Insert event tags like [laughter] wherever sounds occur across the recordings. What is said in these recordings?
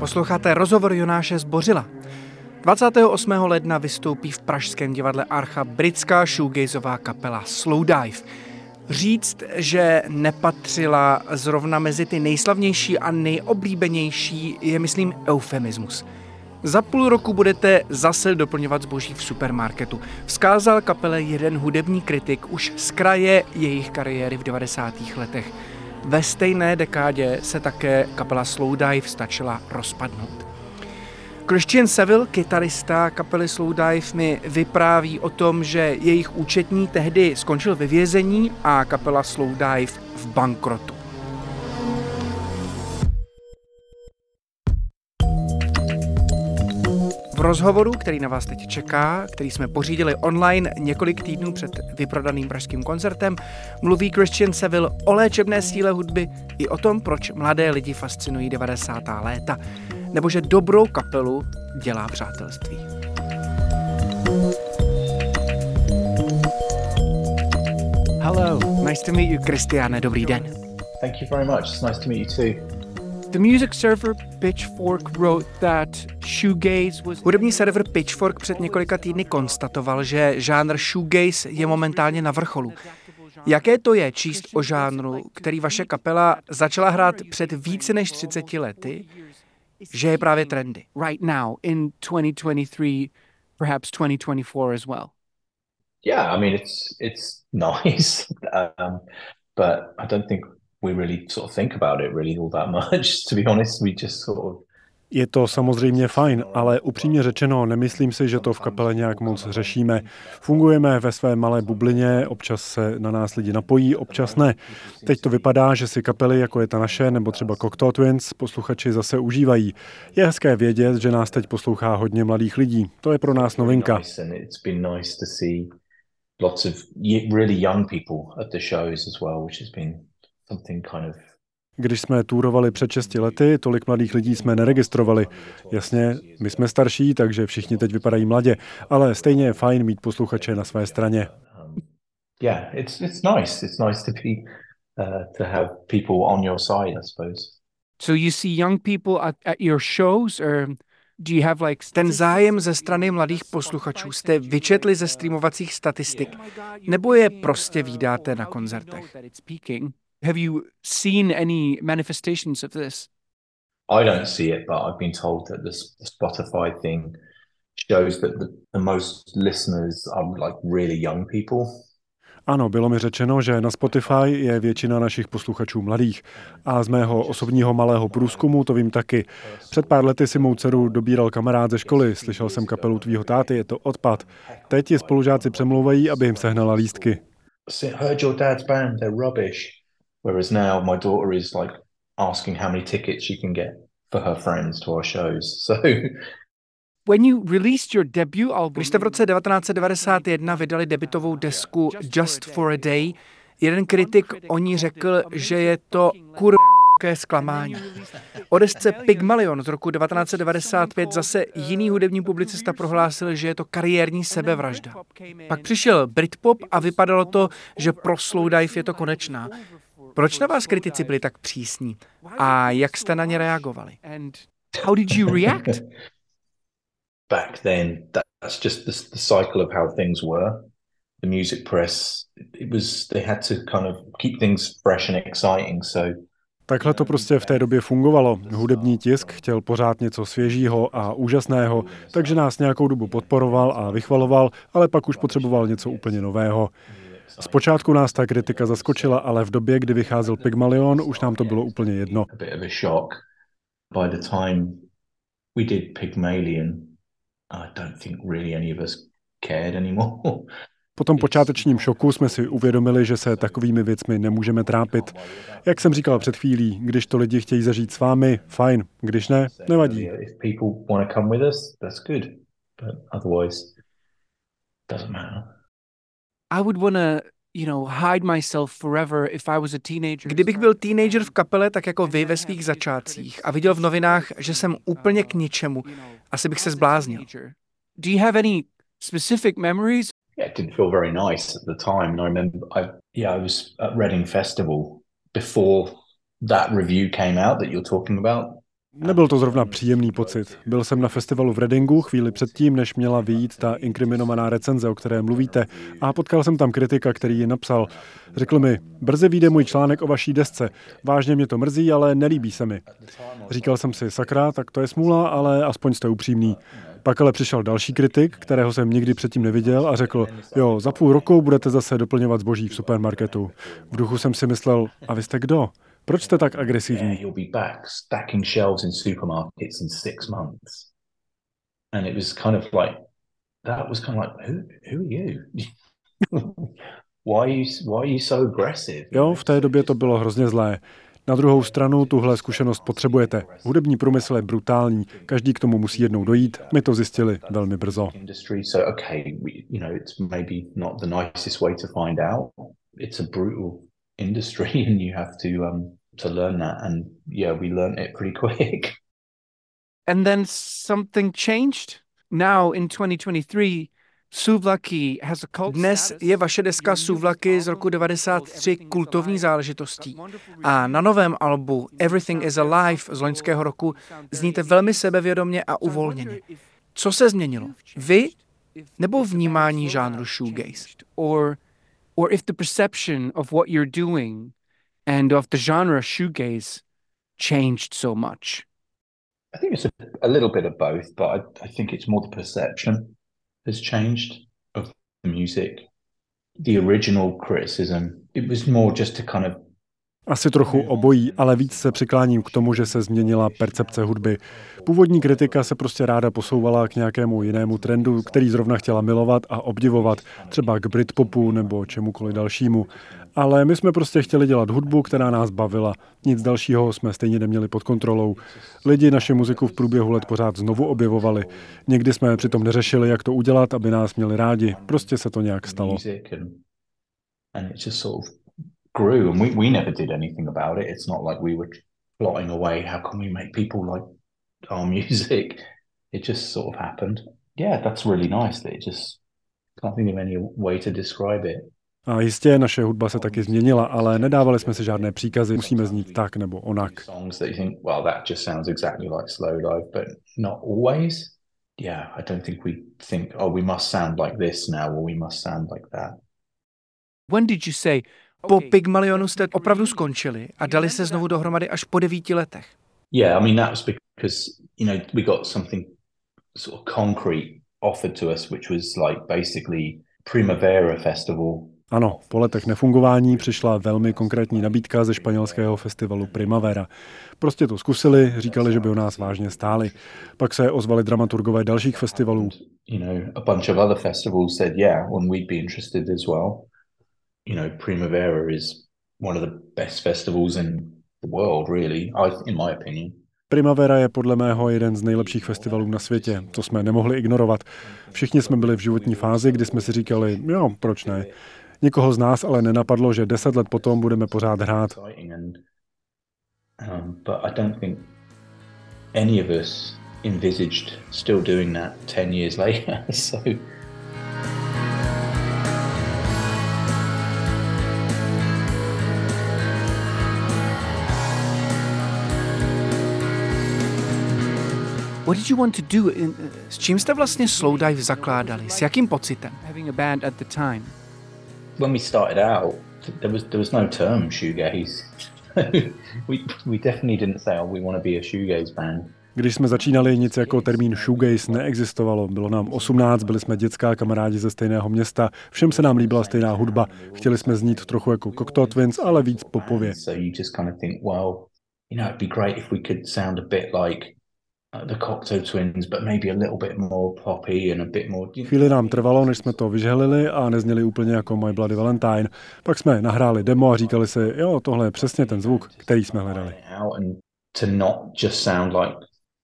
Posloucháte rozhovor Jonáše Zbořila. 28. ledna vystoupí v Pražském divadle Archa britská shoegazová kapela Slowdive. Říct, že nepatřila zrovna mezi ty nejslavnější a nejoblíbenější, je myslím eufemismus. Za půl roku budete zase doplňovat zboží v supermarketu. Vzkázal kapele jeden hudební kritik už z kraje jejich kariéry v 90. letech. Ve stejné dekádě se také kapela Slowdive stačila rozpadnout. Christian Seville, kytarista kapely Slowdive, mi vypráví o tom, že jejich účetní tehdy skončil ve vězení a kapela Slowdive v bankrotu. V rozhovoru, který na vás teď čeká, který jsme pořídili online několik týdnů před vyprodaným pražským koncertem, mluví Christian Seville o léčebné síle hudby i o tom, proč mladé lidi fascinují 90. léta, nebo že dobrou kapelu dělá přátelství. Hello, nice to meet you, Christiane. Dobrý den. Thank you very much. It's nice to meet you too. The music server Pitchfork wrote that shoegaze was... Hudební server Pitchfork před několika týdny konstatoval, že žánr shoegaze je momentálně na vrcholu. Jaké to je číst o žánru, který vaše kapela začala hrát před více než 30 lety, že je právě trendy? Right now, in 2023, perhaps 2024 as well. Yeah, I mean, it's, it's [laughs] nice, um, but I don't think we really sort of think about it really all that [laughs] much. To be honest, we just sort of je to samozřejmě fajn, ale upřímně řečeno, nemyslím si, že to v kapele nějak moc řešíme. Fungujeme ve své malé bublině, občas se na nás lidi napojí, občas ne. Teď to vypadá, že si kapely, jako je ta naše, nebo třeba Cocteau Twins, posluchači zase užívají. Je hezké vědět, že nás teď poslouchá hodně mladých lidí. To je pro nás novinka. Lots of really young people at the shows as well, which has been když jsme túrovali před 6 lety, tolik mladých lidí jsme neregistrovali. Jasně, my jsme starší, takže všichni teď vypadají mladě, ale stejně je fajn mít posluchače na své straně. Yeah, it's it's nice. It's nice to be uh, to have people on your side, I suppose. So you see young people at, at your shows or do you have like ten zájem ze strany mladých posluchačů jste vyčetli ze streamovacích statistik nebo je prostě výdáte na koncertech? Have you seen any manifestations of this? I don't see it, but I've been told that the, Spotify thing shows that the, the most listeners are like really young people. Ano, bylo mi řečeno, že na Spotify je většina našich posluchačů mladých. A z mého osobního malého průzkumu to vím taky. Před pár lety si mou dceru dobíral kamarád ze školy, slyšel jsem kapelu tvýho táty, je to odpad. Teď ti spolužáci přemlouvají, aby jim sehnala lístky. Heard your dad's band, they're rubbish. Whereas now my daughter is like asking how many tickets she can get for her friends to our shows. [laughs] So When you released your debut album, Když jste v roce 1991 vydali debitovou desku Just for a Day, jeden kritik o ní řekl, že je to kur zklamání. O desce Pygmalion z roku 1995 zase jiný hudební publicista prohlásil, že je to kariérní sebevražda. Pak přišel Britpop a vypadalo to, že pro Slowdive je to konečná. Proč na vás kritici byli tak přísní? A jak jste na ně reagovali? How did you react? [laughs] Back then, that's just the, the cycle of how things were. The music press, it was, they had to kind of keep things fresh and exciting, so Takhle to prostě v té době fungovalo. Hudební tisk chtěl pořád něco svěžího a úžasného, takže nás nějakou dobu podporoval a vychvaloval, ale pak už potřeboval něco úplně nového. Zpočátku nás ta kritika zaskočila, ale v době, kdy vycházel Pygmalion, už nám to bylo úplně jedno. [laughs] Po tom počátečním šoku jsme si uvědomili, že se takovými věcmi nemůžeme trápit. Jak jsem říkal před chvílí, když to lidi chtějí zažít s vámi, fajn, když ne, nevadí. I would wanna you know, hide myself forever if I was a teenager. Kdybych byl teenager v kapele, tak jako vy ve svých začátcích a viděl v novinách, že jsem úplně k ničemu, asi bych se zbláznil. Do you have any specific memories? Yeah, it didn't feel very nice at the time. And I remember, I, yeah, I was at Reading Festival before that review came out that you're talking about. Nebyl to zrovna příjemný pocit. Byl jsem na festivalu v Readingu chvíli předtím, než měla vyjít ta inkriminovaná recenze, o které mluvíte, a potkal jsem tam kritika, který ji napsal. Řekl mi, brzy vyjde můj článek o vaší desce. Vážně mě to mrzí, ale nelíbí se mi. Říkal jsem si, sakra, tak to je smůla, ale aspoň jste upřímný. Pak ale přišel další kritik, kterého jsem nikdy předtím neviděl a řekl, jo, za půl roku budete zase doplňovat zboží v supermarketu. V duchu jsem si myslel, a vy jste kdo? Proč jste tak agresivní? And it was kind of like, that was kind of like, who, who are you? [laughs] why, are you why are you so aggressive? Jo, v té době to bylo hrozně zlé. Na druhou stranu tuhle zkušenost potřebujete. Hudební průmysl je brutální, každý k tomu musí jednou dojít. My to zjistili velmi brzo. It's a brutal industry, [laughs] and you have to um, to learn that. And yeah, we learned it pretty [laughs] quick. And then something changed. Now in 2023, dnes je vaše deska Suvlaky z roku 93 kultovní záležitostí a na novém albu Everything is Alive z loňského roku zníte velmi sebevědomně a uvolněně. Co se změnilo? Vy nebo vnímání žánru shoegaze? Or, or if the perception of what you're doing and of the genre shoegaze changed so much? I think it's a, a little bit of both, but I, I think it's more the perception. has changed of the music. The original criticism, it was more just to kind of asi trochu obojí, ale víc se přikláním k tomu, že se změnila percepce hudby. Původní kritika se prostě ráda posouvala k nějakému jinému trendu, který zrovna chtěla milovat a obdivovat, třeba k Britpopu nebo čemukoliv dalšímu. Ale my jsme prostě chtěli dělat hudbu, která nás bavila. Nic dalšího jsme stejně neměli pod kontrolou. Lidi naši muziku v průběhu let pořád znovu objevovali. Někdy jsme přitom neřešili, jak to udělat, aby nás měli rádi. Prostě se to nějak stalo. Grew and we, we never did anything about it. It's not like we were plotting away, how can we make people like our [laughs] music? It just sort of happened. Yeah, that's really nice that it just can't think of any way to describe it. A jistě naše hudba se taky změnila, ale nedávali jsme si žádné příkazy, musíme znít tak nebo onak. Songs that you think, well, that just sounds exactly like Slowdive, but not always. Yeah, I don't think we think, oh, we must sound like this now, or we must sound like that. When did you say, po Pygmalionu jste opravdu skončili a dali se znovu dohromady až po devíti letech. Yeah, I mean that was because you know we got something sort of concrete offered to us, which was like basically Primavera Festival. Ano, po letech nefungování přišla velmi konkrétní nabídka ze španělského festivalu Primavera. Prostě to zkusili, říkali, že by o nás vážně stáli. Pak se ozvali dramaturgové dalších festivalů. You know, a bunch of other festivals said, yeah, well, we'd be interested as well you know, Primavera is one of the best festivals in the world, really, I, in my opinion. Primavera je podle mého jeden z nejlepších festivalů na světě, to jsme nemohli ignorovat. Všichni jsme byli v životní fázi, kdy jsme si říkali, jo, proč ne. Nikoho z nás ale nenapadlo, že deset let potom budeme pořád hrát. Um, but I don't think any of us envisaged still doing that 10 years [laughs] later. so What did you want to do? In, uh, s čím jste vlastně Slowdive zakládali? S jakým pocitem? Having a band at the time. When we started out, there was there was no term shoegaze. [laughs] we we definitely didn't say, oh, we want to be a shoegaze band. Když jsme začínali, nic jako termín shoegaze neexistovalo. Bylo nám 18, byli jsme dětská kamarádi ze stejného města, všem se nám líbila stejná hudba. Chtěli jsme znít trochu jako Cocteau Twins, ale víc popově. So you just kind of think, well, you know, it'd be great if we could sound a bit like the Cocteau Twins, but maybe a little bit more poppy and a bit more... Chvíli nám trvalo, než jsme to vyžhelili a nezněli úplně jako My Bloody Valentine. Pak jsme nahráli demo a říkali si, jo, tohle je přesně ten zvuk, který jsme hledali. To not just sound like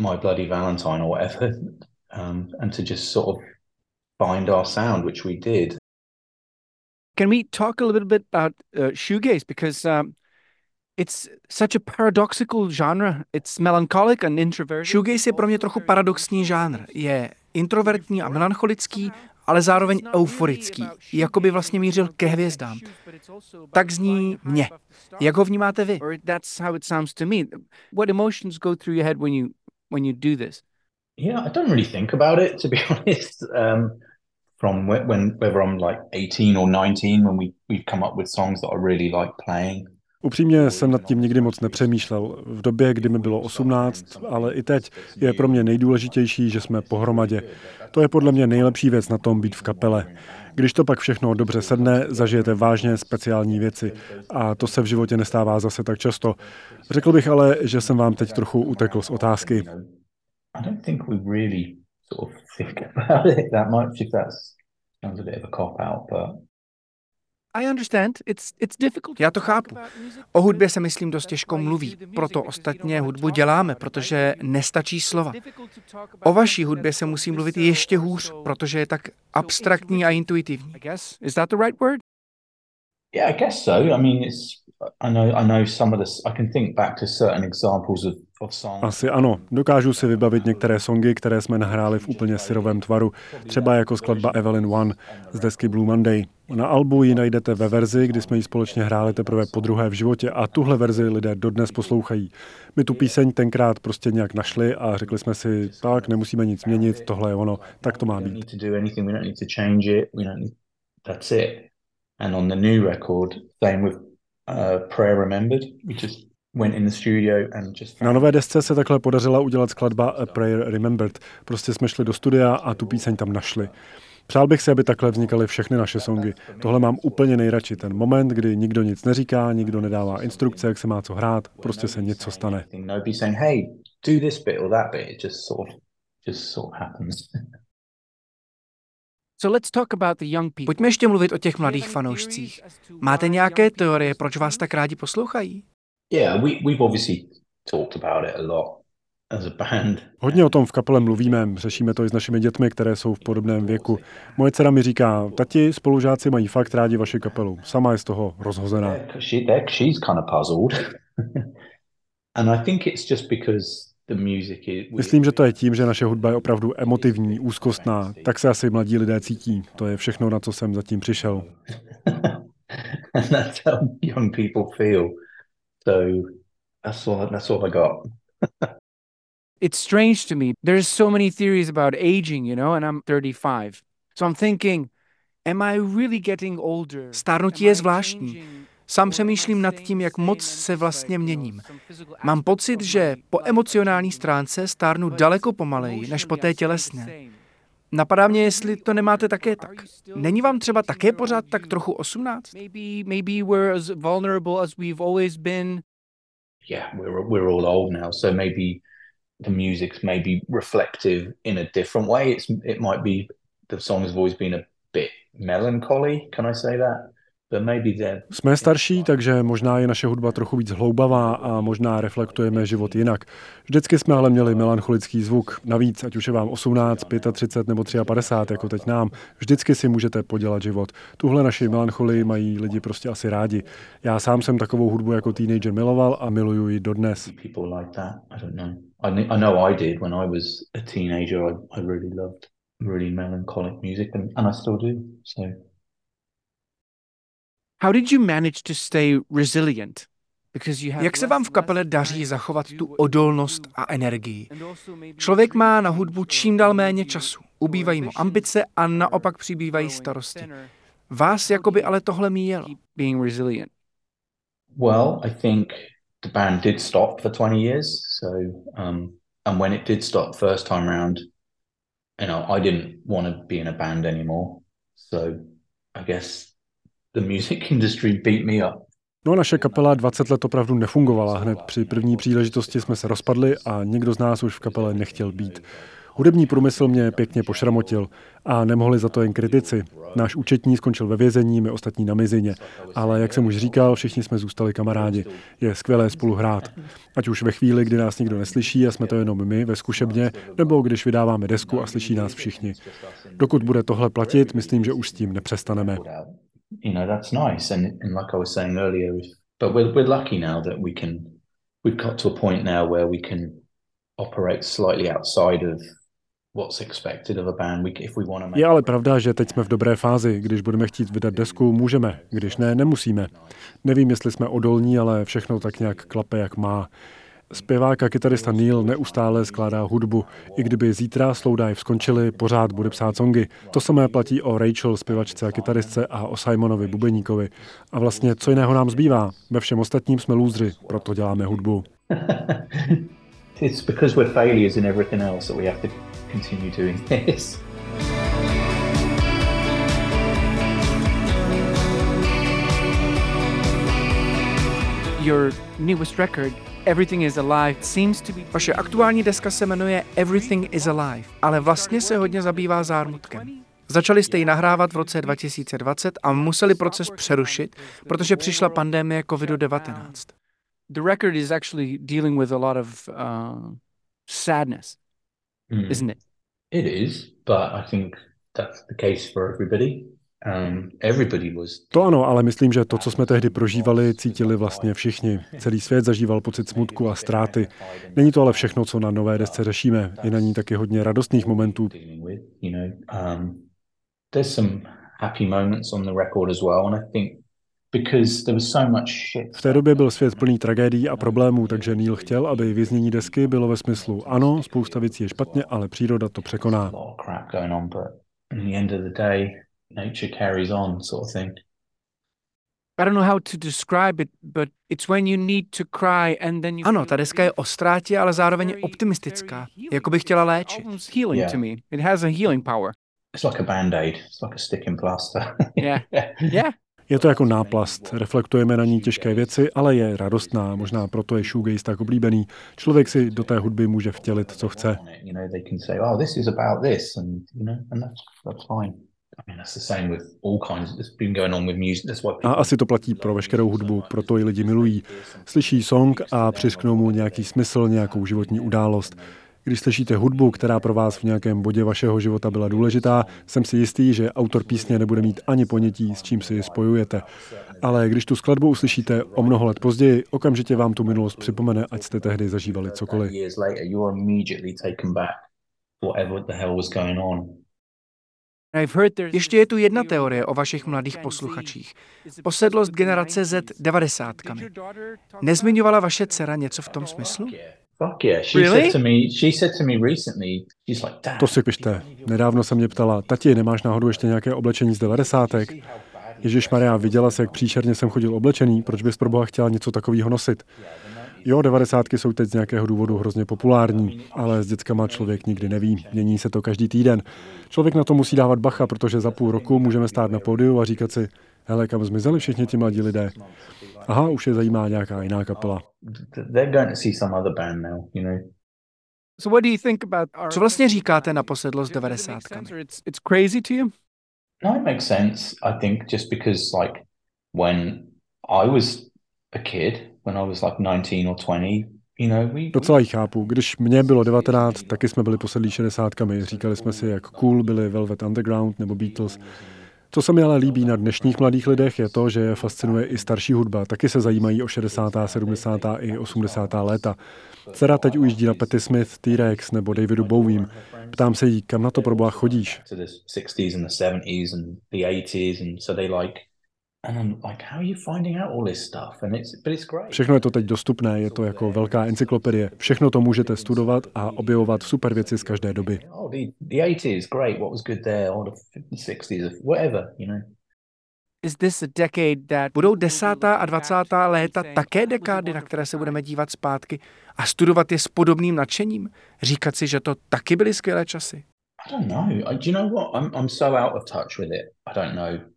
My Bloody Valentine or whatever, um, and to just sort of find our sound, which we did. Can we talk a little bit about uh, shoegaze? Because um, It's such a paradoxical genre. It's melancholic and introverted. Shoegaze je pro mě trochu paradoxní žánr. Je introvertní a melancholický, ale zároveň euforický, jako by vlastně mířil ke hvězdám. Tak zní mě. Jak ho vnímáte vy? Yeah, I don't really think about it, to be [laughs] honest. Um, from when, whether I'm like 18 or 19, when we, we've come up with songs that I really like playing. Upřímně jsem nad tím nikdy moc nepřemýšlel. V době, kdy mi bylo 18, ale i teď je pro mě nejdůležitější, že jsme pohromadě. To je podle mě nejlepší věc na tom být v kapele. Když to pak všechno dobře sedne, zažijete vážně speciální věci. A to se v životě nestává zase tak často. Řekl bych ale, že jsem vám teď trochu utekl z otázky. Sort of think about it that much, if that sounds a bit of a cop out, but i understand. It's, it's difficult. Já to chápu. O hudbě se, myslím, dost těžko mluví. Proto ostatně hudbu děláme, protože nestačí slova. O vaší hudbě se musí mluvit ještě hůř, protože je tak abstraktní a intuitivní. Is that the right word? Yeah, I guess so. I mean, it's I know I know some of this. I can think back to certain examples of asi ano, dokážu si vybavit některé songy, které jsme nahráli v úplně syrovém tvaru, třeba jako skladba Evelyn One z desky Blue Monday. Na albu ji najdete ve verzi, kdy jsme ji společně hráli teprve po druhé v životě a tuhle verzi lidé dodnes poslouchají. My tu píseň tenkrát prostě nějak našli a řekli jsme si, tak nemusíme nic měnit, tohle je ono, tak to má být. And on the new record, same with uh, Prayer Remembered, we just na nové desce se takhle podařila udělat skladba A Prayer Remembered. Prostě jsme šli do studia a tu píseň tam našli. Přál bych si, aby takhle vznikaly všechny naše songy. Tohle mám úplně nejradši. Ten moment, kdy nikdo nic neříká, nikdo nedává instrukce, jak se má co hrát, prostě se něco stane. So let's talk about the young people. Pojďme ještě mluvit o těch mladých fanoušcích. Máte nějaké teorie, proč vás tak rádi poslouchají? Yeah, we, we've obviously talked about it a lot. Hodně o tom v kapele mluvíme, řešíme to i s našimi dětmi, které jsou v podobném věku. Moje dcera mi říká, tati, spolužáci mají fakt rádi vaši kapelu. Sama je z toho rozhozená. she's kind of puzzled. [laughs] And I think it's just because Myslím, že to je tím, že naše hudba je opravdu emotivní, úzkostná. Tak se asi mladí lidé cítí. To je všechno, na co jsem zatím přišel. It's strange to me. There's so many theories about aging, you know, and I'm 35. So I'm thinking, am I really getting older? Stárnutí je zvláštní. Sám přemýšlím nad tím, jak moc se vlastně měním. Mám pocit, že po emocionální stránce stárnu daleko pomaleji než po té tělesné. Napadá mě, jestli to nemáte také tak. Není vám třeba také pořád tak trochu 18? Maybe, maybe we're as vulnerable as we've always been. Yeah, we're, we're all old now, so maybe the music's maybe reflective in a different way. It's, it might be the song has always been a bit melancholy, can I say that? Jsme starší, takže možná je naše hudba trochu víc hloubavá a možná reflektujeme život jinak. Vždycky jsme ale měli melancholický zvuk. Navíc, ať už je vám 18, 35 nebo 53, jako teď nám, vždycky si můžete podělat život. Tuhle naši melancholii mají lidi prostě asi rádi. Já sám jsem takovou hudbu jako teenager miloval a miluju ji dodnes. I know I did when I was a teenager. I, I really loved really melancholic music and, and I still do. So How did you manage to stay resilient? Jak se vám v kapele daří zachovat tu odolnost a energii? Člověk má na hudbu čím dál méně času. Ubývají mu ambice a naopak přibývají starosti. Vás jakoby ale tohle míjelo. Being resilient. Well, I think the band did stop for 20 years. So, um, and when it did stop first time round, you know, I didn't want to be in a band anymore. So I guess the music [laughs] industry beat me up. No naše kapela 20 let opravdu nefungovala. Hned při první příležitosti jsme se rozpadli a nikdo z nás už v kapele nechtěl být. Hudební průmysl mě pěkně pošramotil a nemohli za to jen kritici. Náš účetní skončil ve vězení, my ostatní na mizině. Ale jak jsem už říkal, všichni jsme zůstali kamarádi. Je skvělé spolu hrát. Ať už ve chvíli, kdy nás nikdo neslyší a jsme to jenom my ve zkušebně, nebo když vydáváme desku a slyší nás všichni. Dokud bude tohle platit, myslím, že už s tím nepřestaneme. we've got to a point now where we can operate slightly outside of Je ale pravda, že teď jsme v dobré fázi. Když budeme chtít vydat desku, můžeme. Když ne, nemusíme. Nevím, jestli jsme odolní, ale všechno tak nějak klape, jak má. Zpěvák a kytarista Neil neustále skládá hudbu. I kdyby zítra Slowdive skončili, pořád bude psát songy. To samé platí o Rachel, zpěvačce a kytaristce a o Simonovi, bubeníkovi. A vlastně, co jiného nám zbývá? Ve všem ostatním jsme lůzři, proto děláme hudbu. [laughs] it's because we're failures in everything else that we have to continue doing [laughs] this. Your newest record, Everything is Alive, seems to be... Vaše aktuální deska se jmenuje Everything is Alive, ale vlastně se hodně zabývá zármutkem. Začali jste ji nahrávat v roce 2020 a museli proces přerušit, protože přišla pandemie COVID-19. The record is actually dealing with a lot of uh, sadness, Mm. isn't it? It is, but I think that's the case for everybody. Um, everybody was. To ano, ale myslím, že to, co jsme tehdy prožívali, cítili vlastně všichni. Celý svět zažíval pocit smutku a ztráty. Není to ale všechno, co na nové desce řešíme. Je na ní taky hodně radostných momentů. dealing with. You know, um, there's some happy moments on the record as well, and I think because there was so much shit. V té době byl svět plný tragédií a problémů, takže Neil chtěl, aby vyznění desky bylo ve smyslu ano, spousta věcí je špatně, ale příroda to překoná. A lot of crap going on, but in the end of the day, nature carries on, sort of thing. I don't know how to describe it, but it's when you need to cry and then you Ano, ta deska je o ztrátě, ale zároveň je optimistická, jako by chtěla léčit. healing Yeah. to me. It has a healing power. It's like a band aid. It's like a sticking plaster. Yeah. [laughs] Yeah. Je to jako náplast, reflektujeme na ní těžké věci, ale je radostná, možná proto je shoegaze tak oblíbený. Člověk si do té hudby může vtělit, co chce. A asi to platí pro veškerou hudbu, proto ji lidi milují. Slyší song a přisknou mu nějaký smysl, nějakou životní událost. Když slyšíte hudbu, která pro vás v nějakém bodě vašeho života byla důležitá, jsem si jistý, že autor písně nebude mít ani ponětí, s čím si ji spojujete. Ale když tu skladbu uslyšíte o mnoho let později, okamžitě vám tu minulost připomene, ať jste tehdy zažívali cokoliv. Ještě je tu jedna teorie o vašich mladých posluchačích. Posedlost generace Z 90. Nezmiňovala vaše dcera něco v tom smyslu? Fuck yeah. She Really? said to me. She said to me recently. She's like, Dad. To si pište. Nedávno se mě ptala, tati, nemáš náhodou ještě nějaké oblečení z devadesátek? Ježíš Maria, viděla se, jak příšerně jsem chodil oblečený, proč bys pro boha chtěla něco takového nosit? Jo, devadesátky jsou teď z nějakého důvodu hrozně populární, ale s dětskama člověk nikdy neví. Mění se to každý týden. Člověk na to musí dávat bacha, protože za půl roku můžeme stát na pódiu a říkat si, hele, kam zmizeli všichni ti mladí lidé. Aha, už je zajímá nějaká jiná kapela. They're going to see some other band now. You know. So what do you think about Co vlastně říkáte na posedlost 90. It's, it's crazy to you? No, it makes sense. I think just because, like, when I was a kid, when I was like 19 or 20, you know, we. Docela ji chápu. Když mě bylo 19, taky jsme byli posedlí šedesátkami. Říkali jsme si, jak cool byli Velvet Underground nebo Beatles. Co se mi ale líbí na dnešních mladých lidech je to, že je fascinuje i starší hudba. Taky se zajímají o 60., 70. i 80. léta. Dcera teď ujíždí na Patti Smith, T-Rex nebo Davidu Bowiem. Ptám se jí, kam na to proboha chodíš? Všechno je to teď dostupné, je to jako velká encyklopedie. Všechno to můžete studovat a objevovat super věci z každé doby. Oh, the, the 80s, great. What was good there? Or the 60s, whatever, you know. Is this a decade that... Budou desátá a dvacátá léta také dekády, na které se budeme dívat zpátky a studovat je s podobným nadšením? Říkat si, že to taky byly skvělé časy? I don't know. Do you know what? I'm, I'm so out of touch with it. I don't know.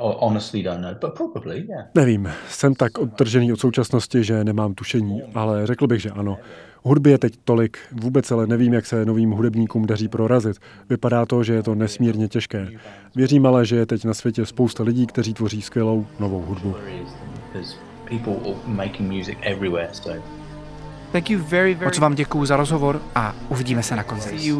I honestly don't know, but probably, yeah. Nevím, jsem tak odtržený od současnosti, že nemám tušení, ale řekl bych, že ano. Hudby je teď tolik, vůbec ale nevím, jak se novým hudebníkům daří prorazit. Vypadá to, že je to nesmírně těžké. Věřím ale, že je teď na světě spousta lidí, kteří tvoří skvělou novou hudbu. Moc vám děkuju za rozhovor a uvidíme se na konci.